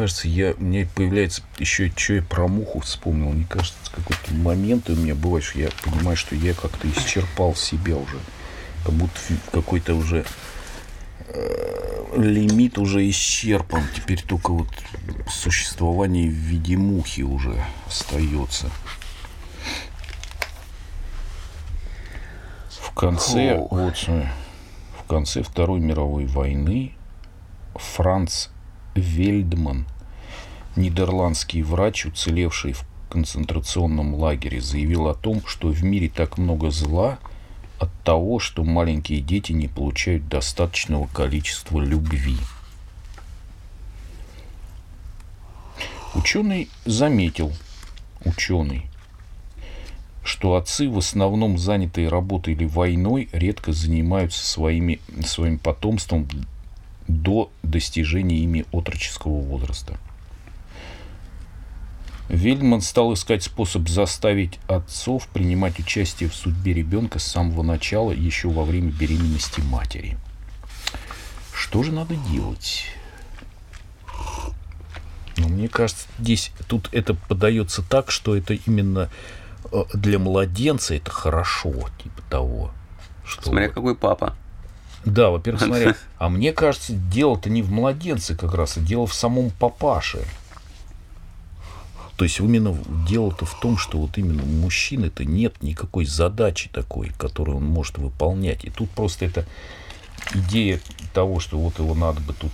Кажется, я, мне появляется еще, что я про муху вспомнил. Мне кажется, какой-то момент у меня бывает, что я понимаю, что я как-то исчерпал себя уже. Как будто какой-то уже э, лимит уже исчерпан. Теперь только вот существование в виде мухи уже остается. В конце, Фу. вот, в конце Второй мировой войны Франц Вельдман, нидерландский врач, уцелевший в концентрационном лагере, заявил о том, что в мире так много зла от того, что маленькие дети не получают достаточного количества любви. Ученый заметил, ученый, что отцы, в основном занятые работой или войной, редко занимаются своими, своим потомством до достижения ими отроческого возраста. Вельдман стал искать способ заставить отцов принимать участие в судьбе ребенка с самого начала, еще во время беременности матери. Что же надо делать? Ну, мне кажется, здесь тут это подается так, что это именно э, для младенца это хорошо, типа того. Что Смотря какой папа. Да, во-первых, смотря. А мне кажется, дело-то не в младенце как раз, а дело в самом папаше. То есть именно дело-то в том, что вот именно у мужчины-то нет никакой задачи такой, которую он может выполнять. И тут просто это идея того, что вот его надо бы тут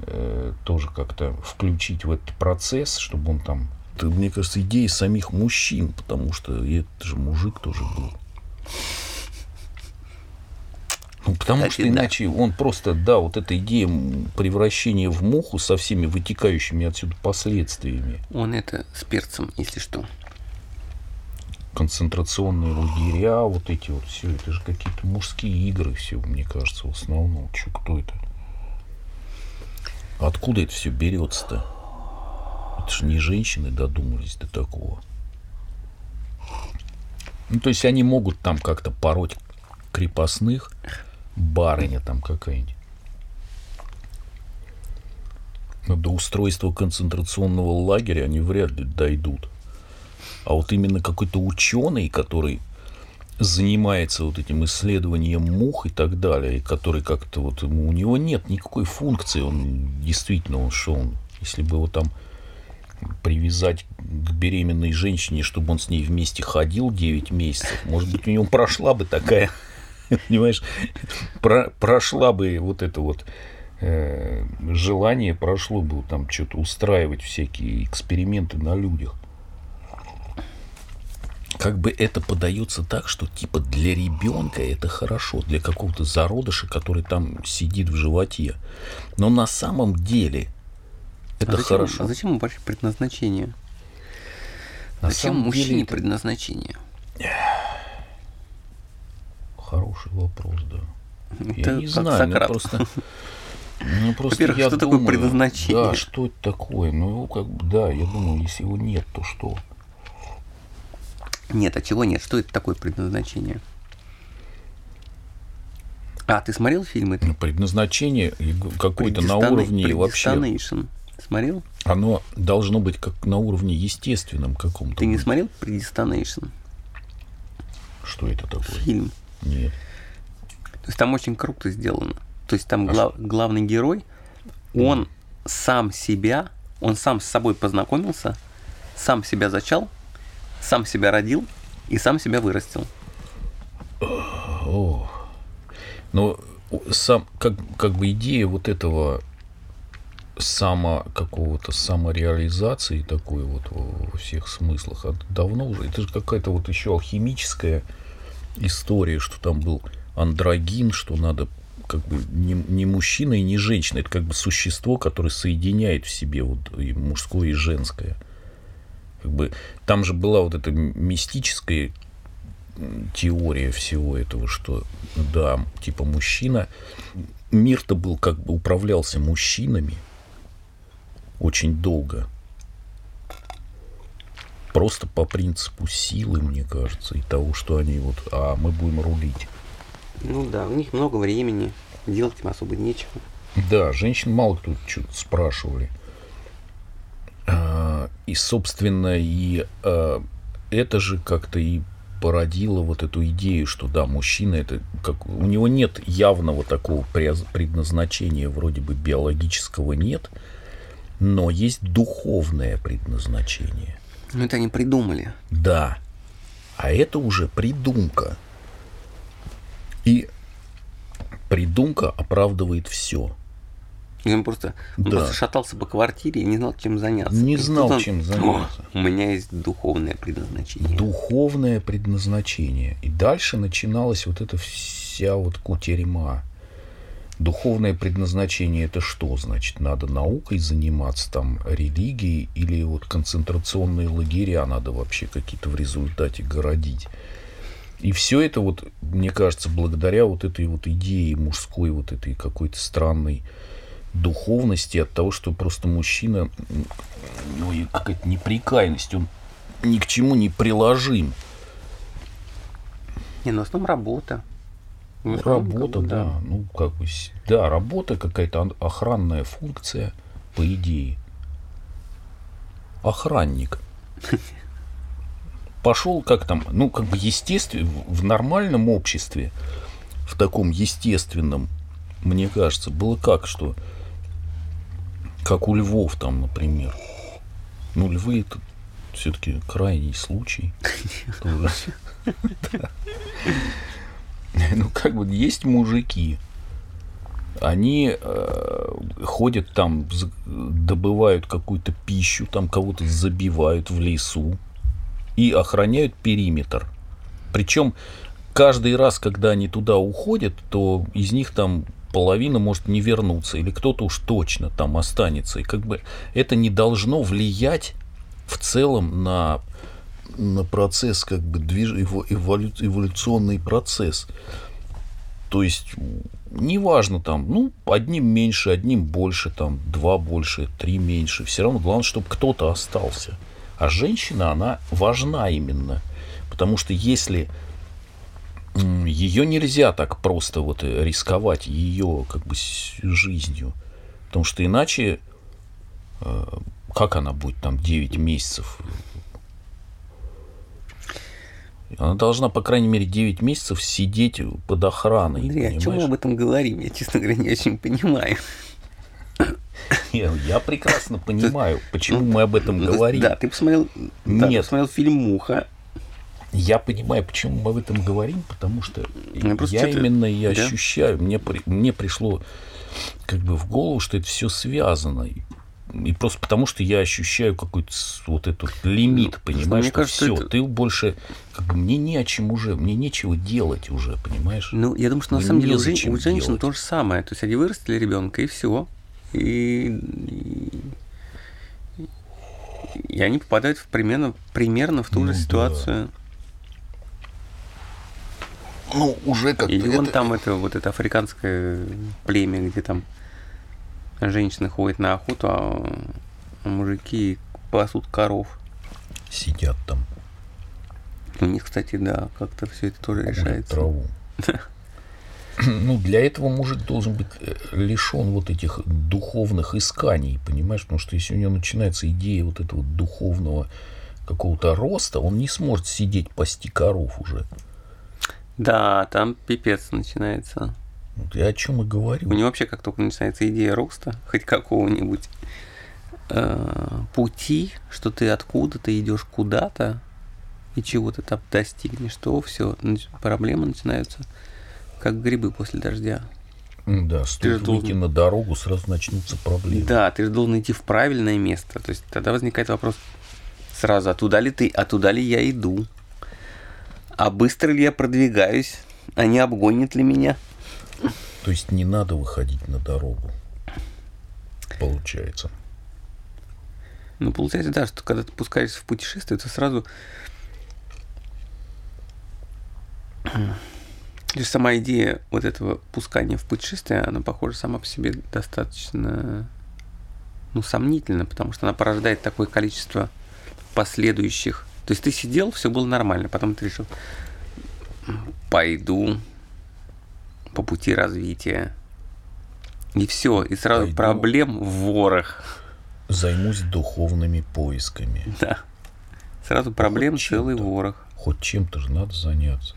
э, тоже как-то включить в этот процесс, чтобы он там... Это, мне кажется, идея самих мужчин, потому что это же мужик тоже был. Ну, потому Кстати, что иначе да. он просто, да, вот эта идея превращения в муху со всеми вытекающими отсюда последствиями. Он это с перцем, если что. Концентрационные лагеря, вот эти вот все, это же какие-то мужские игры все, мне кажется, в основном. Че, кто это? Откуда это все берется-то? Это же не женщины додумались до такого. Ну, то есть они могут там как-то пороть крепостных, барыня там какая-нибудь. Но до устройства концентрационного лагеря они вряд ли дойдут. А вот именно какой-то ученый, который занимается вот этим исследованием мух и так далее, который как-то вот ему, у него нет никакой функции, он действительно, он что он, если бы его там привязать к беременной женщине, чтобы он с ней вместе ходил 9 месяцев, может быть, у него прошла бы такая понимаешь, про, прошла бы вот это вот э, желание, прошло бы там что-то устраивать всякие эксперименты на людях. Как бы это подается так, что типа для ребенка это хорошо, для какого-то зародыша, который там сидит в животе. Но на самом деле это а зачем, хорошо. А зачем вообще предназначение? На зачем мужчине деле предназначение? Хороший вопрос, да. Я не знаю, ну просто... Ну, просто я что думаю, такое предназначение? Да, что это такое? Ну, его как бы, да, я думаю, если его нет, то что? Нет, а чего нет? Что это такое предназначение? А, ты смотрел фильм это? Ну, предназначение какое-то на уровне вообще... Смотрел? Оно должно быть как на уровне естественном каком-то. Ты не смотрел Predestination? Что это такое? Фильм. Нет. То есть там очень круто сделано. То есть там а глав, главный герой, он сам себя, он сам с собой познакомился, сам себя зачал, сам себя родил и сам себя вырастил. О. Но сам, как, как бы идея вот этого само какого-то самореализации такой вот во всех смыслах давно уже это же какая-то вот еще алхимическая история, что там был андрогин, что надо как бы не, не мужчина и не женщина, это как бы существо, которое соединяет в себе вот и мужское, и женское. Как бы, там же была вот эта мистическая теория всего этого, что да, типа мужчина, мир-то был как бы управлялся мужчинами очень долго, просто по принципу силы, мне кажется, и того, что они вот, а мы будем рулить. Ну да, у них много времени, делать им особо нечего. Да, женщин мало кто что-то спрашивали. А, и, собственно, и а, это же как-то и породило вот эту идею, что да, мужчина это как у него нет явного такого предназначения, вроде бы биологического нет, но есть духовное предназначение. Ну это они придумали. Да. А это уже придумка. И придумка оправдывает все. Он просто, он да. просто шатался по квартире и не знал, чем заняться. Не знал, он, чем заняться. у меня есть духовное предназначение. Духовное предназначение. И дальше начиналась вот эта вся вот кутерьма. Духовное предназначение это что? Значит, надо наукой заниматься, там, религией или вот концентрационные лагеря надо вообще какие-то в результате городить. И все это вот, мне кажется, благодаря вот этой вот идее мужской, вот этой какой-то странной духовности, от того, что просто мужчина, ну и какая-то неприкаянность, он ни к чему не приложим. Не, ну в основном работа. Ну, работа, как бы, да. да. Ну, как бы, да, работа какая-то охранная функция, по идее. Охранник. Пошел как там, ну, как бы естественно, в нормальном обществе, в таком естественном, мне кажется, было как, что как у львов там, например. Ну, львы это все-таки крайний случай. Ну, как бы есть мужики, они э, ходят там, добывают какую-то пищу, там кого-то забивают в лесу и охраняют периметр. Причем каждый раз, когда они туда уходят, то из них там половина может не вернуться, или кто-то уж точно там останется. И как бы это не должно влиять в целом на, процесс, как бы движ, эволю, эволюционный процесс. То есть, неважно там, ну, одним меньше, одним больше, там, два больше, три меньше. Все равно главное, чтобы кто-то остался. А женщина, она важна именно. Потому что если ее нельзя так просто вот рисковать ее как бы жизнью. Потому что иначе э, как она будет там 9 месяцев? Она должна, по крайней мере, 9 месяцев сидеть под охраной. Андрей, понимаешь? о чем мы об этом говорим? Я, честно говоря, не очень понимаю. Я, я прекрасно понимаю, почему мы об этом говорим. Да, ты посмотрел, да, Нет. ты посмотрел фильм «Муха», я понимаю, почему мы об этом говорим, потому что я, я именно и ощущаю, мне, мне пришло как бы в голову, что это все связано. И просто потому, что я ощущаю какой-то вот этот лимит, ну, понимаешь, что кажется, все, это... ты больше, как бы, мне не о чем уже, мне нечего делать уже, понимаешь? Ну, я думаю, что на самом деле у, жен... у женщин делать. то же самое. То есть они вырастили ребенка, и все. И... и они попадают в примерно, примерно в ту ну, же ситуацию. Да ну, уже как-то... Или он там, это вот это африканское племя, где там женщины ходят на охоту, а, а мужики пасут коров. Сидят там. У них, кстати, да, как-то все это тоже Курят решается. траву. Ну, для этого мужик должен быть э, лишен вот этих духовных исканий, понимаешь? Потому что если у него начинается идея вот этого духовного какого-то роста, он не сможет сидеть пасти коров уже. Да, там пипец начинается. Вот я о чем и говорю. У него вообще как только начинается идея роста, хоть какого-нибудь э, пути, что ты откуда-то идешь куда-то и чего-то там достигнешь, то все, проблемы начинаются как грибы после дождя. Да, стоит ты выйти должен... на дорогу, сразу начнутся проблемы. Да, ты же должен идти в правильное место. То есть тогда возникает вопрос сразу, а туда ли ты, а туда ли я иду? А быстро ли я продвигаюсь? А не обгонит ли меня? То есть не надо выходить на дорогу. Получается. Ну, получается, да, что когда ты пускаешься в путешествие, то сразу... Лишь сама идея вот этого пускания в путешествие, она, похоже, сама по себе достаточно ну, сомнительна, потому что она порождает такое количество последующих то есть ты сидел, все было нормально, потом ты решил, пойду по пути развития. И все, и сразу Пойду. проблем в ворох. займусь духовными поисками. Да. Сразу проблем Хоть целый ворох. Хоть чем-то же надо заняться.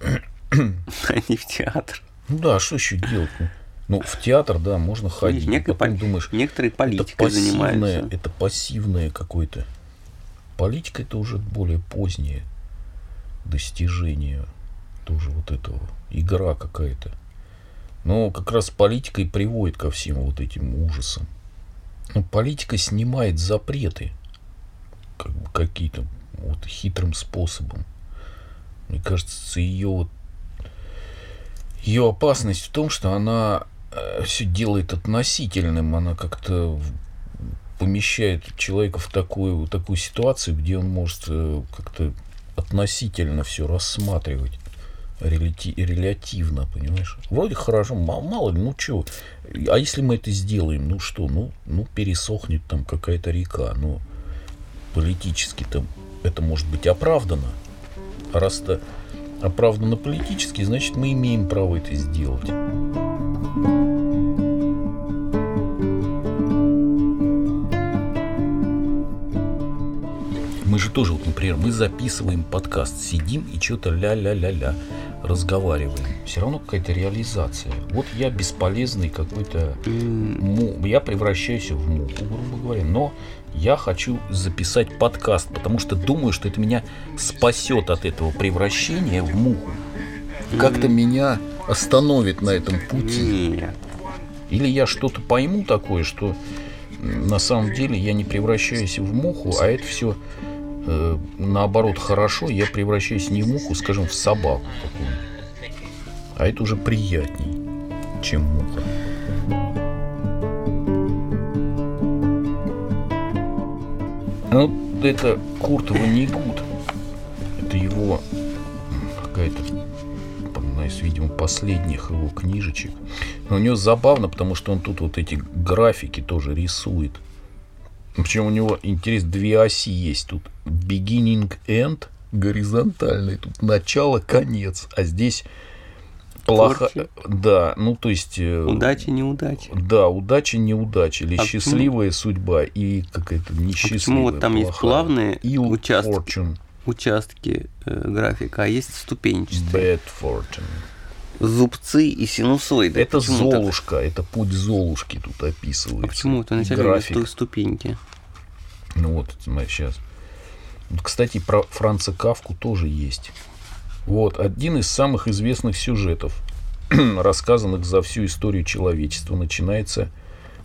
А не в театр. Ну да, а что еще делать? Ну, Ну, в театр, да, можно ходить. но Некое потом думаешь, Некоторые это политикой пассивное, занимаются. это пассивное какое-то. Политика это уже более позднее достижение тоже вот этого. Игра какая-то. Но как раз политика и приводит ко всем вот этим ужасам. Ну, политика снимает запреты как бы какие-то вот хитрым способом. Мне кажется, ее вот ее опасность в том, что она все делает относительным, она как-то помещает человека в такую, такую ситуацию, где он может э, как-то относительно все рассматривать. Реляти- релятивно, понимаешь? Вроде хорошо, мало, мало ли, ну что, а если мы это сделаем, ну что, ну, ну пересохнет там какая-то река, ну политически там это может быть оправдано. А раз это оправдано политически, значит мы имеем право это сделать. Мы же тоже, вот, например, мы записываем подкаст, сидим и что-то ля-ля-ля-ля разговариваем. Все равно какая-то реализация. Вот я бесполезный какой-то му- я превращаюсь в муху, грубо говоря, но я хочу записать подкаст, потому что думаю, что это меня спасет от этого превращения в муху. Как-то меня остановит на этом пути. Или я что-то пойму такое, что на самом деле я не превращаюсь в муху, а это все наоборот хорошо, я превращаюсь не в муху, скажем, в собаку такую. А это уже приятней, чем муха. Ну, это Курт Ванигут. Это его какая-то из, видимо, последних его книжечек. Но у него забавно, потому что он тут вот эти графики тоже рисует. Причем у него, интерес, две оси есть тут. Beginning, end, горизонтальный. Тут начало, конец. А здесь плохо... Творче. Да, ну то есть... э, Удача, неудача. Да, удача, неудача. Или А почему- счастливая судьба и какая-то А несчастливая. почему вот там есть плохая. плавные Ill участки, fortune, участки э, графика, а есть ступенчатые? bad fortune. Зубцы и синусоиды. Это Почему так? Золушка, это путь Золушки тут описывается. А почему это И вначале график. сту- ступеньки? Ну вот, смотри, сейчас. Кстати, про Франца Кавку тоже есть. Вот, один из самых известных сюжетов, рассказанных за всю историю человечества, начинается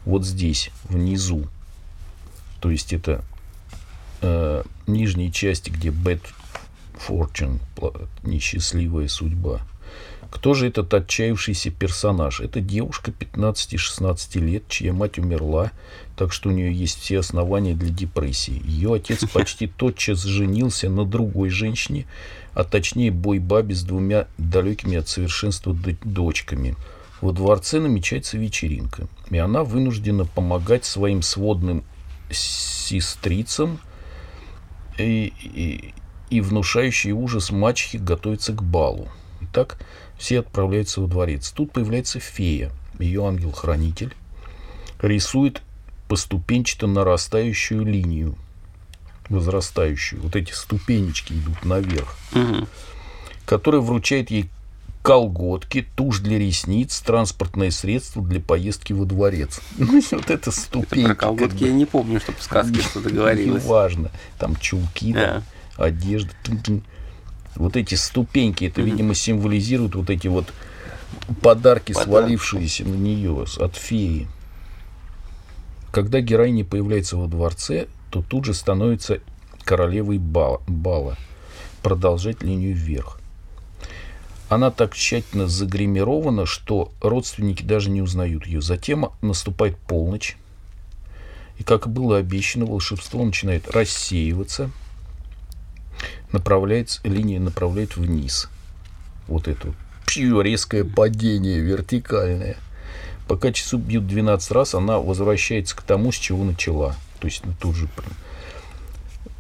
вот здесь, внизу. То есть это э, нижней части, где bad fortune, несчастливая судьба. Кто же этот отчаявшийся персонаж? Это девушка 15-16 лет, чья мать умерла, так что у нее есть все основания для депрессии. Ее отец почти тотчас женился на другой женщине, а точнее бой-бабе с двумя далекими от совершенства дочками. Во дворце намечается вечеринка, и она вынуждена помогать своим сводным сестрицам и, и, и внушающий ужас мачехи готовится к балу. Итак, все отправляются во дворец. Тут появляется фея, ее ангел-хранитель, рисует поступенчато нарастающую линию, возрастающую. Вот эти ступенечки идут наверх, Мгм. которая вручает ей колготки, тушь для ресниц, транспортное средство для поездки во дворец. Ну, вот это ступеньки. Про колготки я не помню, чтобы в сказке что-то говорилось. Неважно. Там чулки, там, одежда. тын-тын. Вот эти ступеньки, это, видимо, символизируют вот эти вот подарки, Подарки. свалившиеся на нее от феи. Когда героиня появляется во дворце, то тут же становится королевой бала, бала. Продолжать линию вверх. Она так тщательно загримирована, что родственники даже не узнают ее. Затем наступает полночь. И, как было обещано, волшебство начинает рассеиваться. Направляется, линия направляет вниз. Вот вот. Пью, резкое падение, вертикальное. Пока часу бьют 12 раз, она возвращается к тому, с чего начала. То есть ну, тут же.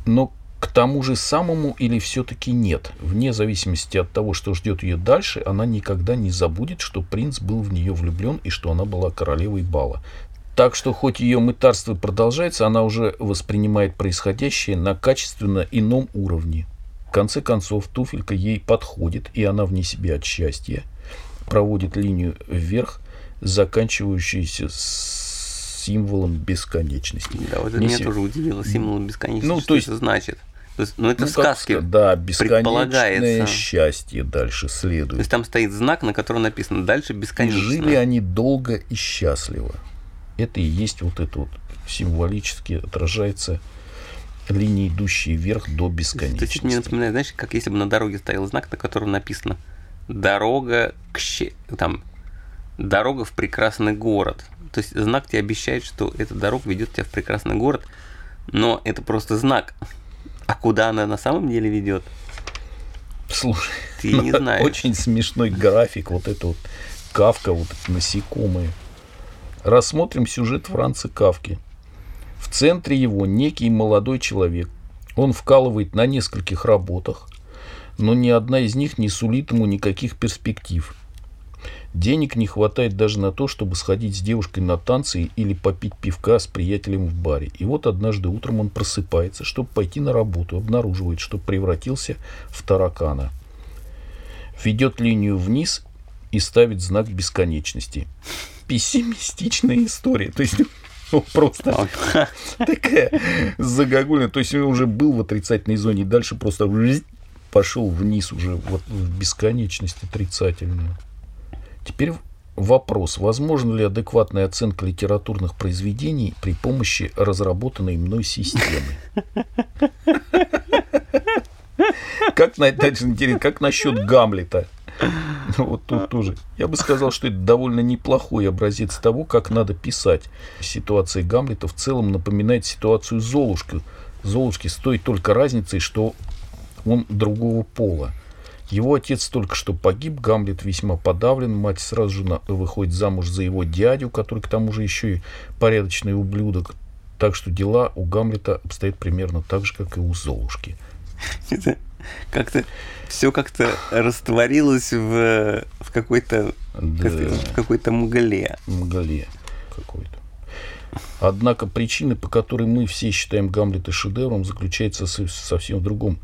Но к тому же самому или все-таки нет. Вне зависимости от того, что ждет ее дальше, она никогда не забудет, что принц был в нее влюблен и что она была королевой бала. Так что хоть ее мытарство продолжается, она уже воспринимает происходящее на качественно ином уровне. В конце концов, туфелька ей подходит, и она вне себя от счастья проводит линию вверх, заканчивающуюся символом бесконечности. Да, вот это Не меня тоже удивило, символом бесконечности. Ну, что то есть- это значит? То есть, ну, это Ну, в как Да, бесконечное счастье дальше То следует. есть там стоит знак, на котором написано дальше И бесконечно. жили они долго и счастливо. Это и есть вот это вот символически отражается линии, идущие вверх до Это чуть мне бесконечности. напоминает, знаешь, как если бы на дороге стоял знак, на котором написано «Дорога к щи...» Там «Дорога в прекрасный город». То есть знак тебе обещает, что эта дорога ведет тебя в прекрасный город, но это просто знак. А куда она на самом деле ведет, Слушай, ты не знаешь. очень смешной график, вот это вот Кавка, вот эти насекомые. Рассмотрим сюжет Франца Кавки. Центре его некий молодой человек. Он вкалывает на нескольких работах, но ни одна из них не сулит ему никаких перспектив. Денег не хватает даже на то, чтобы сходить с девушкой на танцы или попить пивка с приятелем в баре. И вот однажды утром он просыпается, чтобы пойти на работу, обнаруживает, что превратился в таракана. Ведет линию вниз и ставит знак бесконечности. Пессимистичная история. То есть, ну, просто такая загогульная. То есть, он уже был в отрицательной зоне, и дальше просто пошел вниз уже вот в бесконечность отрицательную. Теперь вопрос, возможно ли адекватная оценка литературных произведений при помощи разработанной мной системы? Как, как насчет Гамлета? Ну, Вот тут тоже. Я бы сказал, что это довольно неплохой образец того, как надо писать. Ситуация Гамлета в целом напоминает ситуацию Золушки. Золушки с той только разницей, что он другого пола. Его отец только что погиб, Гамлет весьма подавлен, мать сразу же выходит замуж за его дядю, который к тому же еще и порядочный ублюдок. Так что дела у Гамлета обстоят примерно так же, как и у Золушки. Это как-то все как-то растворилось в, в какой-то Да. в какой-то мгле. мгле какой-то. Однако причина, по которой мы все считаем Гамлета шедевром, заключается со- совсем в другом.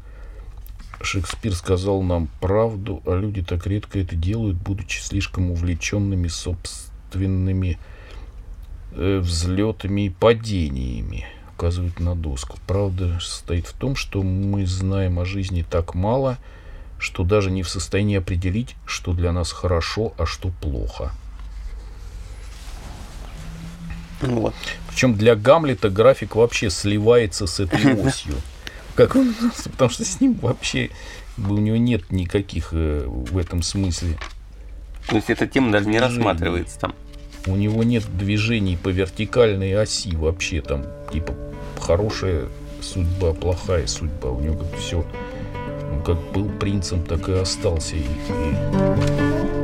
Шекспир сказал нам правду, а люди так редко это делают, будучи слишком увлеченными собственными э, взлетами и падениями, указывает на доску. Правда состоит в том, что мы знаем о жизни так мало, что даже не в состоянии определить, что для нас хорошо, а что плохо. Вот. Причем для Гамлета график вообще сливается с этой осью. Как он, потому что с ним вообще у него нет никаких э, в этом смысле. То есть эта тема даже не рассматривается там. У него нет движений по вертикальной оси вообще там. Типа хорошая судьба, плохая судьба. У него как все как был принцем, так и остался. И, и